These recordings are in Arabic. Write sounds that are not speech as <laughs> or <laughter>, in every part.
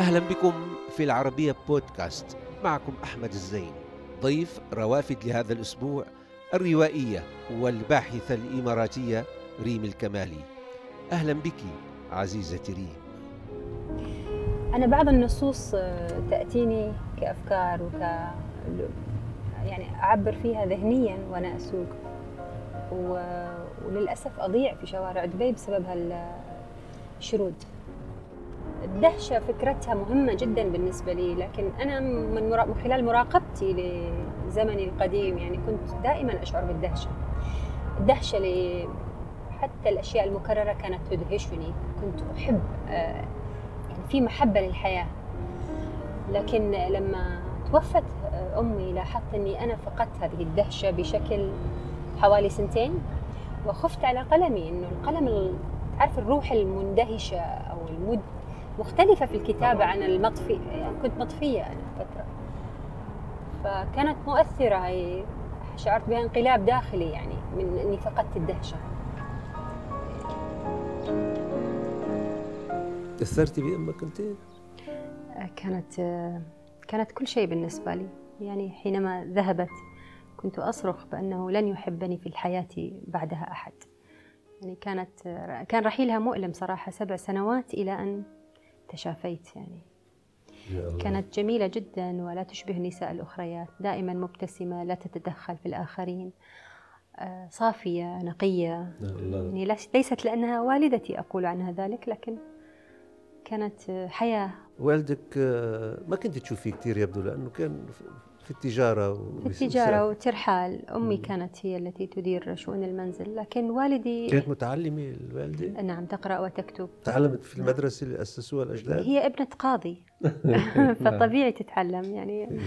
أهلا بكم في العربية بودكاست. معكم أحمد الزين. ضيف روافد لهذا الأسبوع الروائية والباحثة الإماراتية ريم الكمالي. أهلا بك عزيزتي ريم. أنا بعض النصوص آه، تأتيني كأفكار وك يعني أعبر فيها ذهنيا وأنا أسوق. و... وللأسف أضيع في شوارع دبي بسبب هالشرود الدهشة فكرتها مهمة جدا بالنسبة لي لكن أنا من, مرا... من خلال مراقبتي لزمني القديم يعني كنت دائما أشعر بالدهشة. الدهشة ل حتى الأشياء المكررة كانت تدهشني. كنت أحب آه، يعني في محبة للحياة. لكن لما توفت أمي لاحظت أني أنا فقدت هذه الدهشة بشكل حوالي سنتين وخفت على قلمي أنه القلم تعرف الروح المندهشة أو المد مختلفة في الكتابة عن المطفي. يعني كنت مطفية أنا فترة. فكانت مؤثرة شعرت بها انقلاب داخلي يعني من أني فقدت الدهشة. تأثرتي بأمك أنت؟ كانت كانت كل شيء بالنسبة لي. يعني حينما ذهبت كنت أصرخ بأنه لن يحبني في الحياة بعدها أحد. يعني كانت كان رحيلها مؤلم صراحة سبع سنوات إلى أن تشافيت يعني. كانت جميلة جدا ولا تشبه النساء الأخريات دائما مبتسمة لا تتدخل في الآخرين آه، صافية نقية. يعني ليست لأنها والدتي أقول عنها ذلك لكن كانت حياة. والدك آه، ما كنت تشوفيه كثير يبدو لأنه كان في التجارة في التجارة وترحال. أمي كانت هي التي تدير شؤون المنزل لكن والدي كانت متعلمة الوالدة؟ نعم تقرأ وتكتب. تعلمت في المدرسة اللي أسسوها الأجداد؟ هي ابنة قاضي. <laughs> <laughs> فطبيعي تتعلم يعني إيه.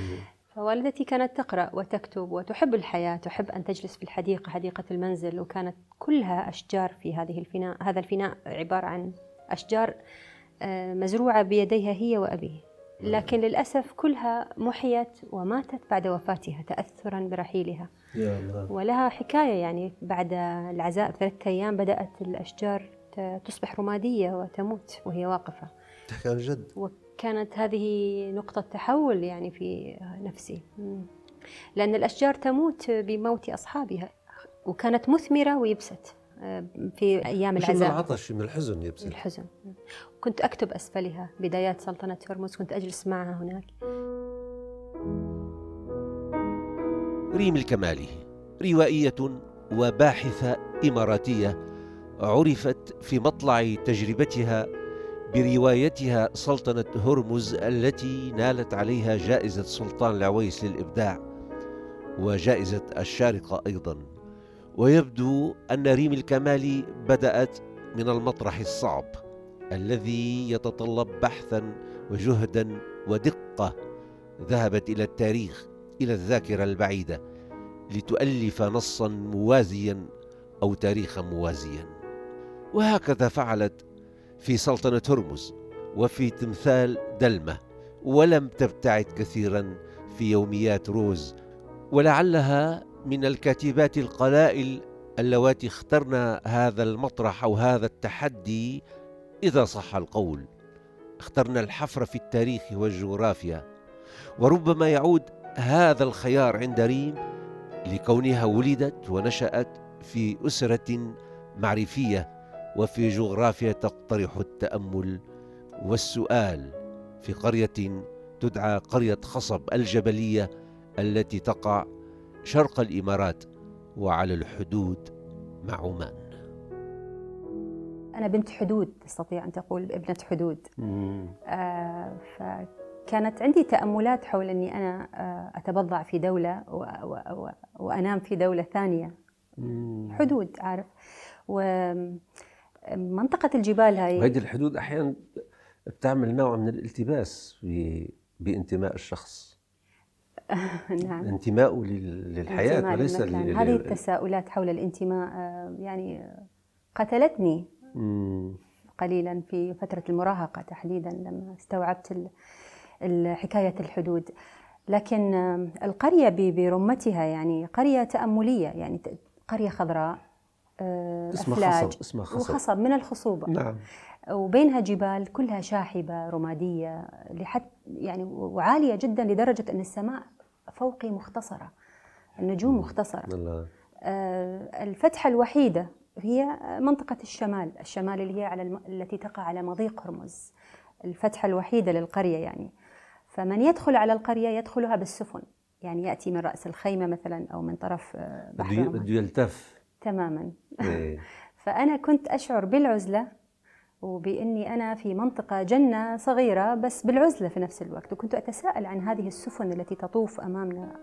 فوالدتي كانت تقرأ وتكتب وتحب الحياة تحب أن تجلس في الحديقة حديقة المنزل وكانت كلها أشجار في هذه الفناء. هذا الفناء عبارة عن أشجار آه، مزروعة بيديها هي وأبيه. لكن للأسف كلها محيت وماتت بعد وفاتها تأثرا برحيلها. يا الله. ولها حكاية يعني بعد العزاء بثلاثة أيام بدأت الأشجار تصبح رمادية وتموت وهي واقفة. تحكي عن جد. وكانت هذه نقطة تحول يعني في نفسي. لأن الأشجار تموت بموت أصحابها وكانت مثمرة ويبست. في أيام العزاء. من العطش من الحزن يبسل الحزن. كنت أكتب أسفلها بدايات سلطنة هرمز كنت أجلس معها هناك. ريم الكمالي روائية وباحثة إماراتية عرفت في مطلع تجربتها بروايتها سلطنة هرمز التي نالت عليها جائزة سلطان العويس للإبداع وجائزة الشارقة أيضا. ويبدو أن ريم الكمالي بدأت من المطرح الصعب الذي يتطلب بحثا وجهدا ودقة ذهبت إلى التاريخ إلى الذاكرة البعيدة لتؤلف نصا موازيا أو تاريخا موازيا. وهكذا فعلت في سلطنة هرمز وفي تمثال دلمة ولم تبتعد كثيرا في يوميات روز ولعلها من الكاتبات القلائل اللواتي اخترن هذا المطرح أو هذا التحدي إذا صح القول. اخترنا الحفر في التاريخ والجغرافيا وربما يعود هذا الخيار عند ريم لكونها ولدت ونشأت في أسرة معرفية وفي جغرافيا تقترح التأمل والسؤال في قرية تدعى قرية خصب الجبلية التي تقع شرق الإمارات وعلى الحدود مع عمان. أنا بنت حدود تستطيع أن تقول ابنة حدود. آه فكانت عندي تأملات حول أني أنا آه أتبضع في دولة و و و وأنام في دولة ثانية. مم. حدود عارف ومنطقه الجبال هاي وهذه الحدود أحيانا بتعمل نوع من الالتباس بانتماء الشخص <laughs> نعم. انتماءه للحياة وليس هذه التساؤلات حول الانتماء آه، يعني قتلتني مم. قليلا في فترة المراهقة تحديدا لما استوعبت حكاية الحدود. لكن آه، القرية برمتها يعني قرية تأملية يعني قرية خضراء آه، اسمها خصب اسمها خصب. وخصب من الخصوبة. نعم. وبينها جبال كلها شاحبة رمادية لحد يعني وعالية جدا لدرجة أن السماء فوقي مختصرة. النجوم مختصرة. آه، الفتحة الوحيدة هي منطقة الشمال الشمال اللي هي على الم... التي تقع على مضيق هرمز. الفتحة الوحيدة للقرية يعني. فمن يدخل على القرية يدخلها بالسفن. يعني يأتي من رأس الخيمة مثلا أو من طرف آه، بحر. بده يلتف. تماما. إيه. <laughs> فأنا كنت أشعر بالعزلة وبإني أنا في منطقة جنة صغيرة بس بالعزلة في نفس الوقت. وكنت أتساءل عن هذه السفن التي تطوف أمامنا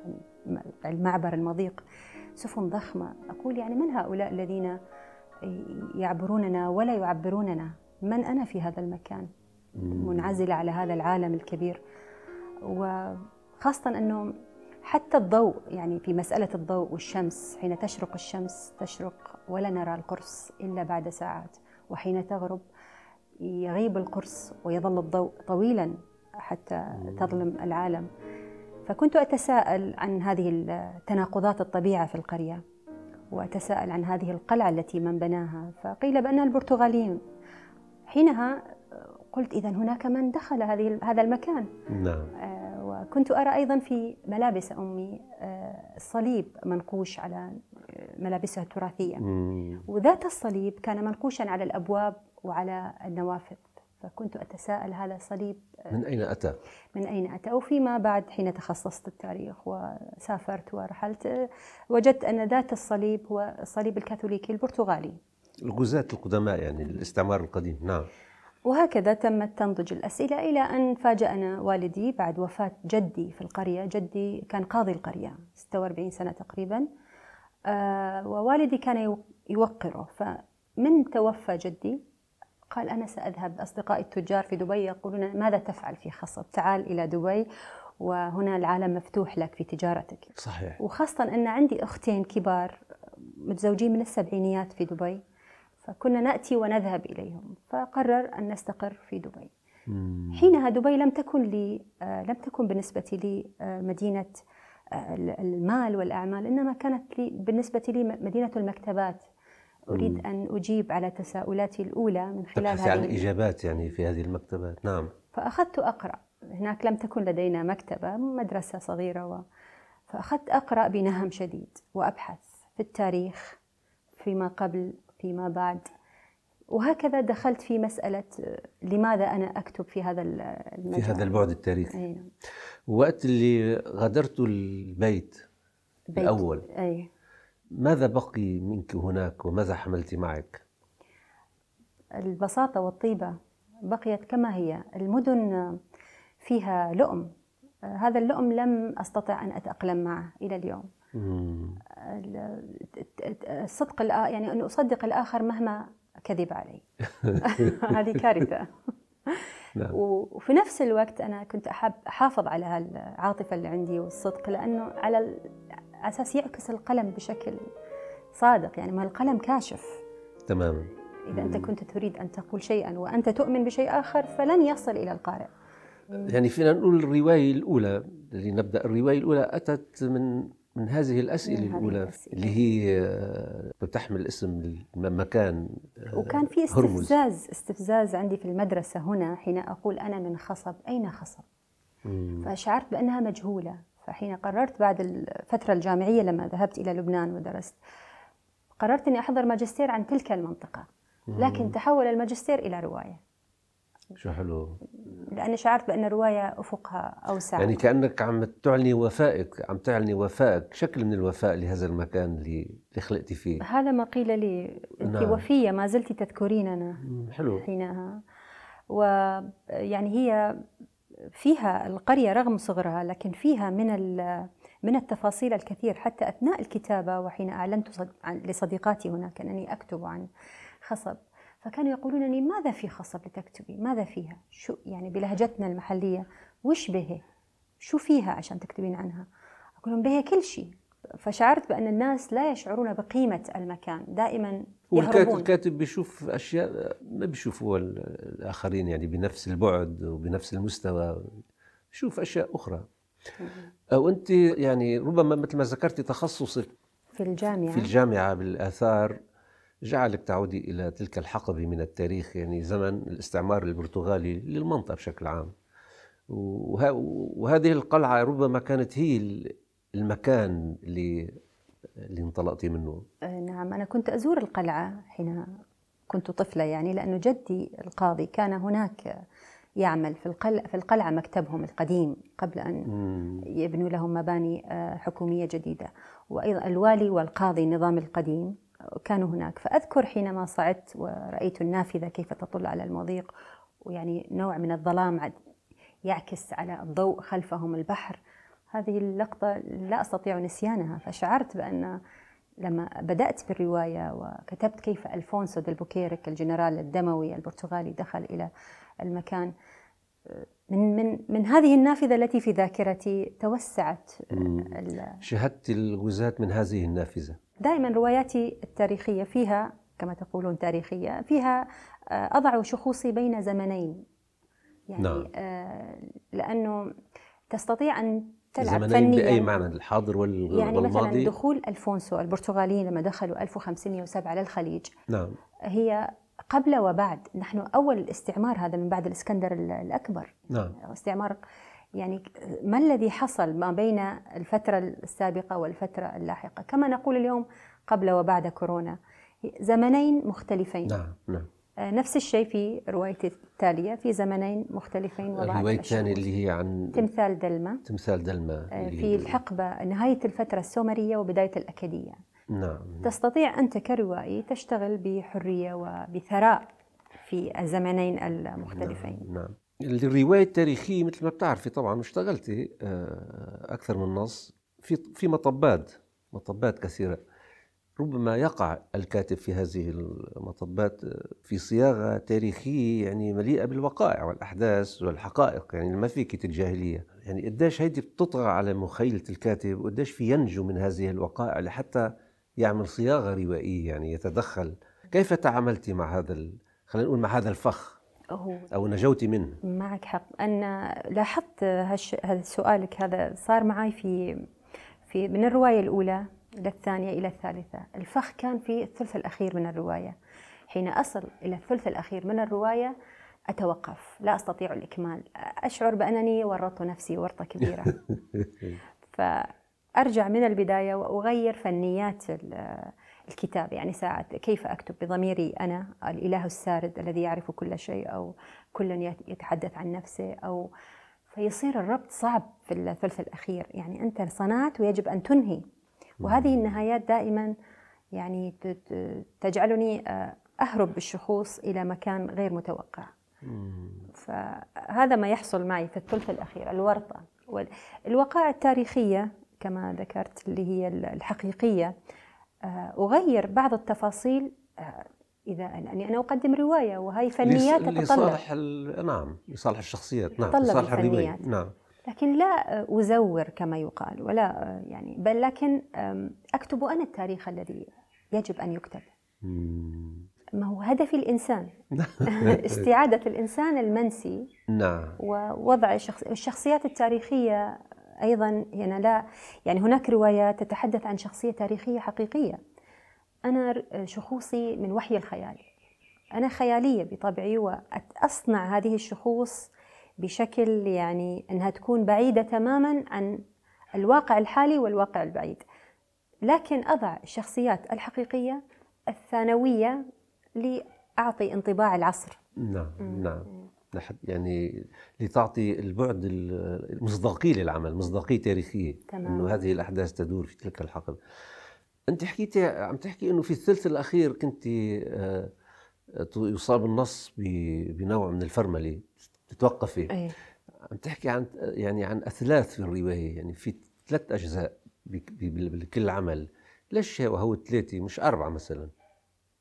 المعبر المضيق. سفن ضخمة. أقول يعني من هؤلاء الذين يعبروننا ولا يعبروننا؟ من أنا في هذا المكان؟ منعزلة على هذا العالم الكبير. وخاصة أنه حتى الضوء يعني في مسألة الضوء والشمس حين تشرق الشمس تشرق ولا نرى القرص إلا بعد ساعات وحين تغرب يغيب القرص ويظل الضوء طويلا حتى تظلم العالم. فكنت أتساءل عن هذه تناقضات الطبيعة في القرية وأتساءل عن هذه القلعة التي من بناها. فقيل بأنها البرتغاليون حينها قلت إذا هناك من دخل هذه هذا المكان. نعم. آه، وكنت أرى أيضا في ملابس أمي آه، الصليب منقوش على ملابسها التراثية مم. وذات الصليب كان منقوشا على الأبواب وعلى النوافذ. فكنت أتساءل هذا الصليب من أين أتى؟ من أين أتى؟ وفيما بعد حين تخصصت التاريخ وسافرت ورحلت آه، وجدت أن ذات الصليب هو الصليب الكاثوليكي البرتغالي. الغزاة القدماء يعني الاستعمار القديم نعم. وهكذا تمت تنضج الأسئلة إلى أن فاجأنا والدي بعد وفاة جدي في القرية. جدي كان قاضي القرية 46 سنة تقريبا آه، ووالدي كان يو- يوقره. فمن توفى جدي؟ قال أنا سأذهب. أصدقائي التجار في دبي يقولون ماذا تفعل في خصب؟ تعال إلى دبي وهنا العالم مفتوح لك في تجارتك. صحيح. وخاصة أن عندي أختين كبار متزوجين من السبعينيات في دبي فكنا نأتي ونذهب إليهم. فقرر أن نستقر في دبي. مم. حينها دبي لم تكن لي آه، لم تكن بالنسبة لي آه، مدينة آه، المال والأعمال إنما كانت لي بالنسبة لي مدينة المكتبات. أريد أن أجيب على تساؤلاتي الأولى من خلال تبحث عن هذه إجابات يعني في هذه المكتبات. نعم. فأخذت أقرأ. هناك لم تكن لدينا مكتبة مدرسة صغيرة و... فأخذت أقرأ بنهم شديد وأبحث في التاريخ فيما قبل فيما بعد. وهكذا دخلت في مسألة لماذا أنا أكتب في هذا ال- المجال؟ في هذا البعد التاريخي. أي نعم. وقت اللي غادرت البيت بيت. الأول. أي. ماذا بقي منك هناك وماذا حملت معك؟ البساطة والطيبة بقيت كما هي المدن فيها لؤم هذا اللؤم لم أستطع أن أتأقلم معه إلى اليوم مم. الصدق يعني أن أصدق الآخر مهما كذب علي <laughs> هذه كارثة نعم. وفي نفس الوقت أنا كنت أحب أحافظ على هالعاطفة اللي عندي والصدق لأنه على أساس يعكس القلم بشكل صادق يعني ما القلم كاشف تماما إذا أنت كنت تريد أن تقول شيئا وأنت تؤمن بشيء آخر فلن يصل إلى القارئ يعني فينا نقول الرواية الأولى اللي نبدأ الرواية الأولى أتت من من هذه الأسئلة من هذه الأولى الأسئلة. اللي هي آه، بتحمل اسم المكان آه، وكان في هرمز. استفزاز استفزاز عندي في المدرسة هنا حين أقول أنا من خصب أين خصب مم. فشعرت بأنها مجهولة فحين قررت بعد الفترة الجامعية لما ذهبت إلى لبنان ودرست قررت أني أحضر ماجستير عن تلك المنطقة لكن تحول الماجستير إلى رواية. شو حلو. لأني شعرت بأن الرواية أفقها أوسع. يعني كأنك عم تعلني وفائك عم تعلني وفائك شكل من الوفاء لهذا المكان اللي خلقتي فيه. هذا ما قيل لي. أنت نعم. وفية ما زلت تذكريننا. حلو. حينها. ويعني هي فيها القرية رغم صغرها لكن فيها من من التفاصيل الكثير حتى أثناء الكتابة وحين أعلنت لصديقاتي هناك أنني أكتب عن خصب. فكانوا يقولون لي ماذا في خصب لتكتبي؟ ماذا فيها؟ شو يعني بلهجتنا المحلية وش به؟ شو فيها عشان تكتبين عنها؟ أقول لهم بها كل شيء. فشعرت بأن الناس لا يشعرون بقيمة المكان دائما يهربون. الكاتب بيشوف أشياء ما بيشوفوها ال- الآخرين يعني بنفس البعد وبنفس المستوى بيشوف أشياء أخرى. أو أنت يعني ربما مثل ما ذكرتي تخصصك في الجامعة. في الجامعة بالآثار جعلك تعودي إلى تلك الحقبة من التاريخ يعني زمن الاستعمار البرتغالي للمنطقة بشكل عام. وهذه القلعة ربما كانت هي المكان اللي اللي انطلقتي منه؟ آه، نعم أنا كنت أزور القلعة حين كنت طفلة يعني لأنه جدي القاضي كان هناك يعمل في القلعة, في القلعة مكتبهم القديم قبل أن يبنوا لهم مباني آه، حكومية جديدة. وأيضا الوالي والقاضي النظام القديم كانوا هناك. فأذكر حينما صعدت ورأيت النافذة كيف تطل على المضيق ويعني نوع من الظلام يعكس على الضوء خلفهم البحر. هذه اللقطة لا أستطيع نسيانها. فشعرت بأن لما بدأت بالرواية وكتبت كيف ألفونسو دلبوكيرك الجنرال الدموي البرتغالي دخل إلى المكان من من من هذه النافذة التي في ذاكرتي توسعت شهدت الغزاة من هذه النافذة. دائما رواياتي التاريخية فيها كما تقولون تاريخية فيها آه، أضع شخوصي بين زمنين. يعني نعم. آه، لأنه تستطيع أن تلعب فنيا بأي معنى؟ الحاضر وال يعني والماضي؟ مثلا دخول ألفونسو البرتغاليين لما دخلوا 1507 للخليج. نعم. هي قبل وبعد. نحن أول الاستعمار هذا من بعد الإسكندر الأكبر. نعم. استعمار يعني ما الذي حصل ما بين الفترة السابقة والفترة اللاحقة؟ كما نقول اليوم قبل وبعد كورونا. زمنين مختلفين. نعم نعم. نفس الشيء في روايتي التالية في زمنين مختلفين وبعد الرواية الثانية اللي هي عن تمثال دلما تمثال دلما آه، في الحقبة نهاية الفترة السومرية وبداية الأكادية. نعم. تستطيع أنت كروائي تشتغل بحرية وبثراء في الزمنين المختلفين. نعم, نعم. الرواية التاريخية مثل ما بتعرفي طبعا اشتغلتي آه، أكثر من نص في في مطبات مطبات كثيرة. ربما يقع الكاتب في هذه المطبات في صياغة تاريخية يعني مليئة بالوقائع والأحداث والحقائق يعني ما فيك تتجاهليها يعني قديش هيدي بتطغى على مخيلة الكاتب وقديش في ينجو من هذه الوقائع لحتى يعمل صياغة روائية يعني يتدخل. كيف تعاملتي مع هذا ال... خلينا نقول مع هذا الفخ؟ أو نجوتي منه؟ معك حق. أنا لاحظت هش... هذا سؤالك هذا صار معي في في من الرواية الأولى. للثانية إلى الثالثة. الفخ كان في الثلث الأخير من الرواية. حين أصل إلى الثلث الأخير من الرواية أتوقف. لا أستطيع الإكمال. أشعر بأنني ورطت نفسي ورطة كبيرة. <laughs> ف ارجع من البداية وأغير فنيات الكتاب. يعني ساعات كيف أكتب بضميري أنا الإله السارد الذي يعرف كل شيء أو كل يتحدث عن نفسه أو فيصير الربط صعب في الثلث الأخير. يعني أنت صنعت ويجب أن تنهي. وهذه النهايات دائما يعني تجعلني آه، أهرب بالشخوص إلى مكان غير متوقع. فهذا ما يحصل معي في الثلث الأخير الورطة. الوقائع التاريخية كما ذكرت اللي هي الحقيقية آه، أغير بعض التفاصيل آه، إذا يعني أنا أقدم رواية وهي فنيات تتطلب. لصالح نعم لصالح الشخصيات نعم لصالح الرواية نعم. لكن لا أزور كما يقال ولا يعني بل لكن أكتب أنا التاريخ الذي يجب أن يكتب. ما هو هدفي الإنسان. <laughs> <laughs> استعادة الإنسان المنسي نعم. ووضع الشخصيات التاريخية أيضا هنا لا يعني هناك روايات تتحدث عن شخصية تاريخية حقيقية. أنا شخوصي من وحي الخيال. أنا خيالية بطبعي واصنع هذه الشخوص بشكل يعني أنها تكون بعيدة تماما عن الواقع الحالي والواقع البعيد. لكن أضع الشخصيات الحقيقية الثانوية لأعطي انطباع العصر. نعم نعم. يعني لتعطي البعد المصداقيه للعمل مصداقيه تاريخيه تمام. إنه هذه الأحداث تدور في تلك الحقبة. أنت حكيتي عم تحكي إنه في الثلث الأخير كنت آه، يصاب النص بنوع من الفرملة. تتوقفي أي. عم تحكي عن يعني عن أثلاث في الرواية يعني في ثلاث أجزاء بكل عمل. ليش هو ثلاثة؟ مش أربعة مثلا.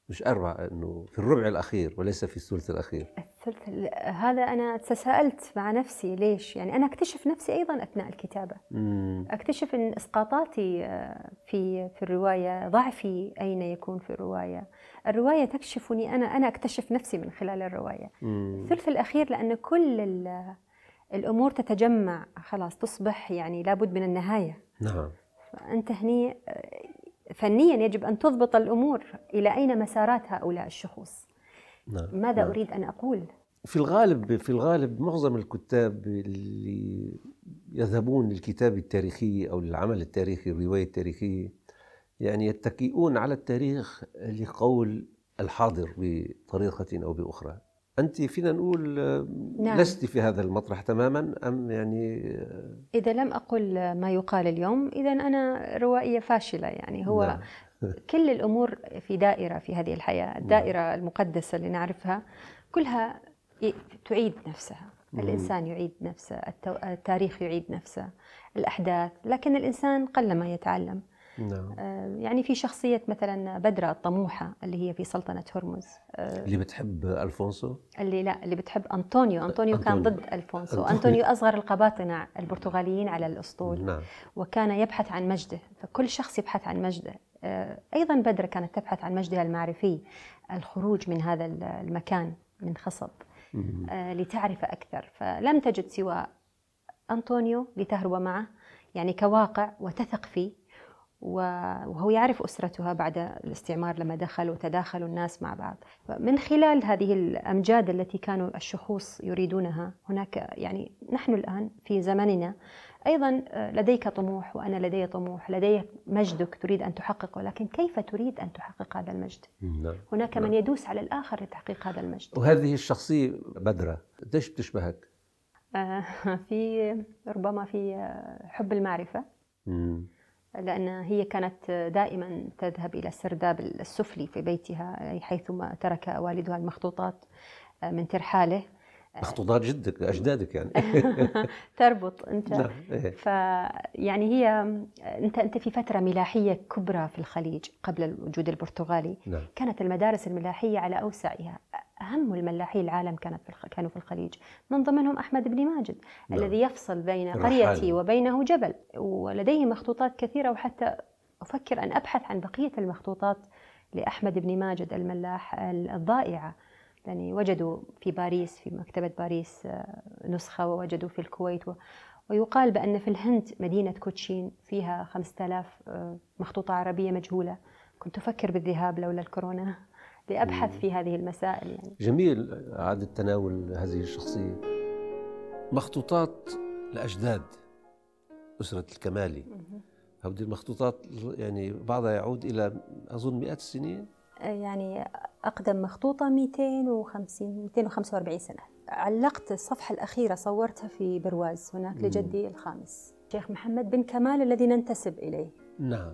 مش أربعة أنه في الربع الأخير وليس في الثلث الأخير. الثلث هذا أنا تساءلت مع نفسي ليش؟ يعني أنا أكتشف نفسي أيضا أثناء الكتابة. مم. أكتشف أن إسقاطاتي آه، في في الرواية ضعفي أين يكون في الرواية. الرواية تكشفني أنا أنا أكتشف نفسي من خلال الرواية. الثلث الأخير لأن كل الأمور تتجمع خلاص تصبح يعني لابد من النهاية. نعم. فأنت هني فنيا يجب أن تضبط الأمور إلى أين مسارات هؤلاء الشخوص. نعم ماذا نعم. أريد أن أقول؟ في الغالب في الغالب معظم الكتاب اللي يذهبون للكتاب التاريخي أو للعمل التاريخي الرواية التاريخية يعني يتكئون على التاريخ لقول الحاضر بطريقة أو بأخرى أنت فينا نقول آه، نعم. لست في هذا المطرح تماما أم يعني آه، إذا لم أقل ما يقال اليوم إذا أنا روائية فاشلة يعني هو نعم. <laughs> كل الأمور في دائرة في هذه الحياة الدائرة المقدسة اللي نعرفها كلها تعيد نفسها. الإنسان يعيد نفسه التاريخ يعيد نفسه الأحداث لكن الإنسان قلما يتعلم نعم. آه، يعني في شخصية مثلا بدرة الطموحة اللي هي في سلطنة هرمز آه، اللي بتحب ألفونسو؟ اللي لا اللي بتحب أنطونيو. أنطونيو كان أنطونيو. ضد ألفونسو. أنطونيو. أنطونيو أصغر القباطنة البرتغاليين على الأسطول. نعم. وكان يبحث عن مجده. فكل شخص يبحث عن مجده. آه، أيضا بدر كانت تبحث عن مجدها المعرفي الخروج من هذا المكان من خصب. لتعرف أكثر. فلم تجد سوى أنطونيو لتهرب معه يعني كواقع وتثق فيه. وهو يعرف أسرتها بعد الاستعمار لما دخل وتداخلوا الناس مع بعض. من خلال هذه الأمجاد التي كانوا الشخوص يريدونها هناك يعني نحن الآن في زمننا أيضا لديك طموح وأنا لدي طموح لديك مجدك تريد أن تحققه لكن كيف تريد أن تحقق هذا المجد؟ نعم. هناك من يدوس على الآخر لتحقيق هذا المجد. وهذه الشخصية بدرة قديش بتشبهك؟ آه، <laughs> في ربما في حب المعرفة. مم. لأن هي كانت دائما تذهب إلى السرداب السفلي في بيتها حيثما ترك والدها المخطوطات آه، من ترحاله. مخطوطات جدك أجدادك يعني. <laughs> تربط أنت. نعم إيه. فيعني هي أنت أنت في فترة ملاحية كبرى في الخليج قبل الوجود البرتغالي. نعم. كانت المدارس الملاحية على أوسعها. أهم الملاحي العالم كانت في الخ... كانوا في الخليج. من ضمنهم أحمد بن ماجد نعم. الذي يفصل بين. قريتي وبينه جبل. ولديه مخطوطات كثيرة وحتى أفكر أن أبحث عن بقية المخطوطات لأحمد بن ماجد الملاح الضائعة. يعني وجدوا في باريس في مكتبة باريس آه، نسخة ووجدوا في الكويت. ويقال بأن في الهند مدينة كوتشين فيها 5000 آه، مخطوطة عربية مجهولة. كنت أفكر بالذهاب لولا الكورونا <laughs> لأبحث في هذه المسائل يعني. جميل إعادة تناول هذه الشخصية. مخطوطات الأجداد أسرة الكمالي. هذه المخطوطات يعني بعضها يعود إلى أظن مئات السنين. يعني أقدم مخطوطة 250 245 سنة. علقت الصفحة الأخيرة صورتها في برواز هناك. لجدي الخامس. شيخ محمد بن كمال الذي ننتسب إليه. نعم.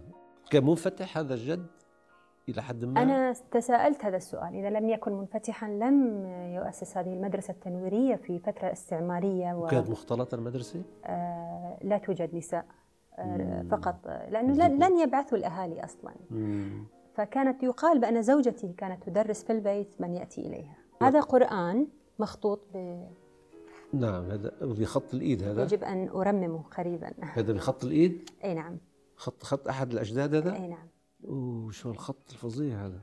كان منفتح هذا الجد إلى حد ما؟ أنا تساءلت هذا السؤال. إذا لم يكن منفتحا لم يؤسس هذه المدرسة التنويرية في فترة استعمارية و... وكانت مختلطة المدرسة؟ آه لا توجد نساء آه. فقط. لأنه لن, لن يبعثوا الأهالي أصلا. مم. فكانت يقال بأن زوجتي كانت تدرس في البيت من يأتي إليها. هذا قرآن مخطوط ب... نعم هذا بخط الإيد هذا. يجب أن أرممه قريبا. هذا بخط الإيد؟ أي نعم. خط خط أحد الأجداد هذا؟ أي نعم. أوه شو الخط الفظيع هذا.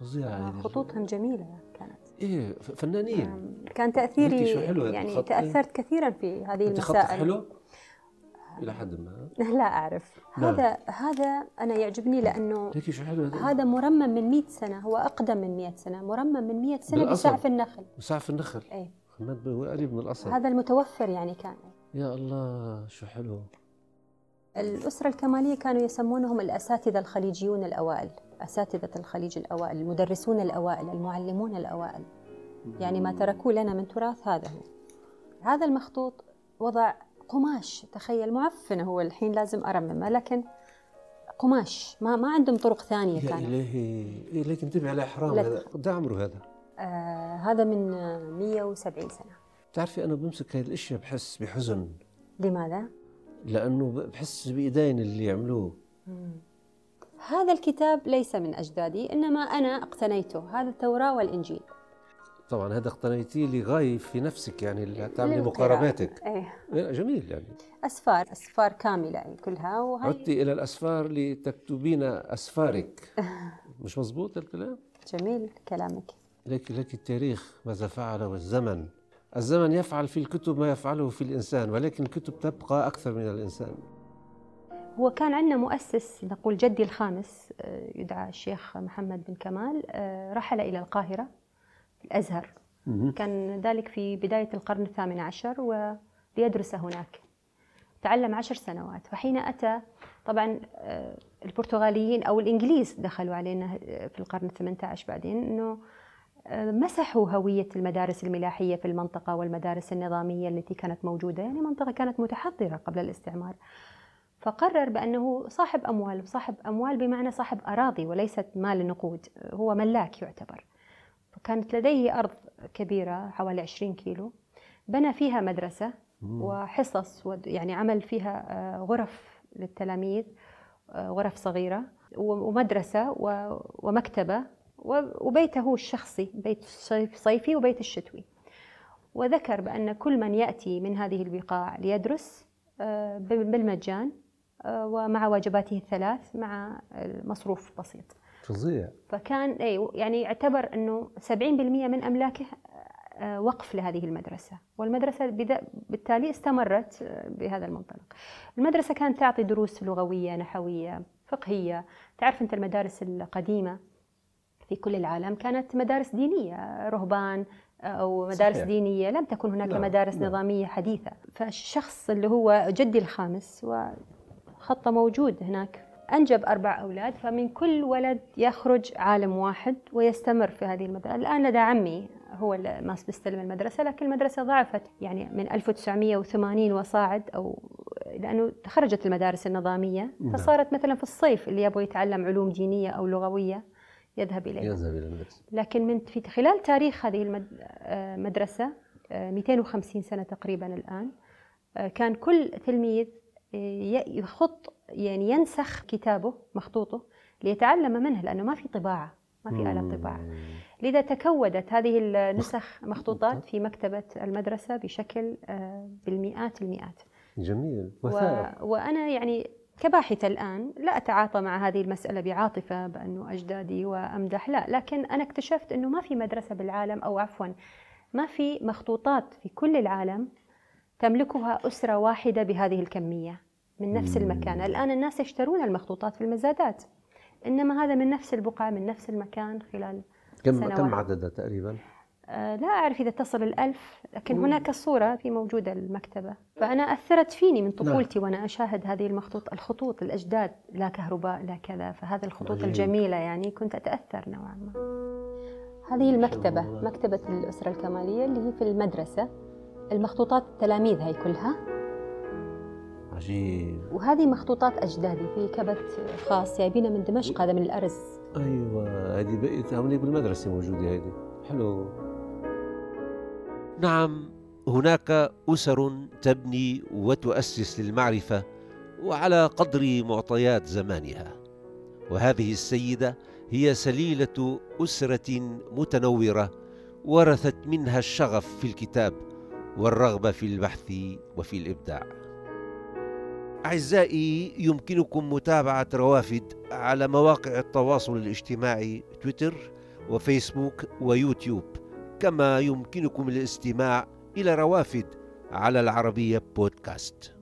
فظيع آه، يعني خطوطهم جميلة كانت. إيه ف- فنانين. كان تأثيري شو حلو يعني. تأثرت كثيرا في هذه المسائل. حلو؟ إلى حد ما. <laughs> لا أعرف. نعم. هذا هذا أنا يعجبني حلو هذا؟ مرمم من 100 سنة هو أقدم من 100 سنة مرمم من 100 سنة بالأصل. بسعف النخل. مسعف النخل؟ هو قريب من الأصل. هذا المتوفر يعني كان. يا الله شو حلو. الأسرة الكمالية كانوا يسمونهم الأساتذة الخليجيون الأوائل أساتذة الخليج الأوائل المدرسون الأوائل المعلمون الأوائل. يعني ما تركوه لنا من تراث هذا هو. هذا المخطوط وضع قماش. تخيل معفن هو الحين لازم أرممه لكن قماش. ما ما عندهم طرق ثانية يا كانت. إلهي. إيه ليك انتبه على إحرام. لك. هذا قد عمره هذا. آه هذا من آه، 170 سنة. بتعرفي أنا بمسك هاي الأشياء بحس بحزن. لماذا؟ لأنه بحس بإيدين اللي يعملوه. هذا الكتاب ليس من أجدادي إنما أنا اقتنيته. هذا التوراة والإنجيل. طبعا هذا اقتنيتيه لغاية في نفسك يعني اللي تعملي. مقارباتك إيه، جميل يعني. أسفار أسفار كاملة يعني كلها وهي عدتي إلى الأسفار لتكتبين أسفارك. <laughs> مش مزبوط الكلام؟ جميل كلامك. لك لك التاريخ ماذا فعل والزمن. الزمن يفعل في الكتب ما يفعله في الإنسان ولكن الكتب تبقى أكثر من الإنسان. هو كان عندنا مؤسس نقول جدي الخامس آه، يدعى الشيخ محمد بن كمال آه، رحل إلى القاهرة. الأزهر كان ذلك في بداية القرن الثامن عشر وليدرس هناك. تعلم عشر سنوات. وحين أتى طبعا آه، البرتغاليين أو الإنجليز دخلوا علينا في القرن الثمانية عشر بعدين أنه مسحوا هوية المدارس الملاحية في المنطقة والمدارس النظامية التي كانت موجودة. يعني منطقة كانت متحضرة قبل الاستعمار. فقرر بأنه صاحب أموال صاحب أموال بمعنى صاحب أراضي وليست مال نقود هو ملاك يعتبر. فكانت لديه أرض كبيرة حوالي 20 كيلو. بنى فيها مدرسة وحصص يعني عمل فيها آه، غرف للتلاميذ آه، غرف صغيرة ومدرسة ومكتبة وبيته الشخصي بيت صيفي وبيت الشتوي. وذكر بأن كل من يأتي من هذه البقاع ليدرس آه، بالمجان. ومع واجباته الثلاث مع مصروف بسيط فظيع فكان إي يعني يعتبر إنه 70% من أملاكه آه، وقف لهذه المدرسة والمدرسة بالتالي استمرت بهذا المنطلق المدرسة كانت تعطي دروس لغوية نحوية فقهية تعرف أنت المدارس القديمة في كل العالم كانت مدارس دينية رهبان أو مدارس صحيح. دينية لم تكن هناك لا. مدارس لا. نظامية حديثة فالشخص اللي هو جدي الخامس وخطه موجود هناك. أنجب أربع أولاد فمن كل ولد يخرج عالم واحد ويستمر في هذه المدرسة. الآن لدى عمي هو ما بيستلم المدرسة لكن المدرسة ضعفت. يعني من 1980 وصاعد أو لأنه تخرجت المدارس النظامية نعم. فصارت مثلا في الصيف اللي يبغى يتعلم علوم دينية أو لغوية يذهب إليها. يذهب إلى المدرسة. لكن من في خلال تاريخ هذه المدرسة آه، 250 آه، سنة تقريبا الآن آه، كان كل تلميذ يخط يعني ينسخ كتابه مخطوطه ليتعلم منه لأنه ما في طباعة ما في آلة طباعة. لذا تكودت هذه النسخ مخطوطات في مكتبة المدرسة بشكل بالمئات المئات. جميل. وثائق. وأنا يعني كباحثة الآن لا أتعاطى مع هذه المسألة بعاطفة بأنه أجدادي وأمدح لا لكن أنا اكتشفت أنه ما في مدرسة بالعالم أو عفوا ما في مخطوطات في كل العالم تملكها أسرة واحدة بهذه الكمية من نفس المكان. الآن الناس يشترون المخطوطات في المزادات إنما هذا من نفس البقعة من نفس المكان خلال كم سنوات. كم عددها تقريبا؟ آه، لا أعرف إذا تصل الألف لكن هناك الصورة في موجودة المكتبة. فأنا أثرت فيني من طفولتي نعم. وأنا أشاهد هذه المخطوط الخطوط الأجداد لا كهرباء لا كذا فهذه الخطوط الجميلة يعني كنت أتأثر نوعا ما. هذه المكتبة مكتبة الأسرة الكمالية اللي هي في المدرسة. المخطوطات التلاميذ هاي كلها؟ عجيب. وهذه مخطوطات أجدادي في كبت خاص جايبينها من دمشق هذا من الأرز. أيوة هذه بقيت هونيك بالمدرسة موجودة هذه حلو. نعم هناك أسر تبني وتؤسس للمعرفة وعلى قدر معطيات زمانها. وهذه السيدة هي سليلة أسرة متنورة ورثت منها الشغف في الكتاب. والرغبة في البحث وفي الإبداع. أعزائي يمكنكم متابعة روافد على مواقع التواصل الاجتماعي تويتر وفيسبوك ويوتيوب. كما يمكنكم الاستماع إلى روافد على العربية بودكاست.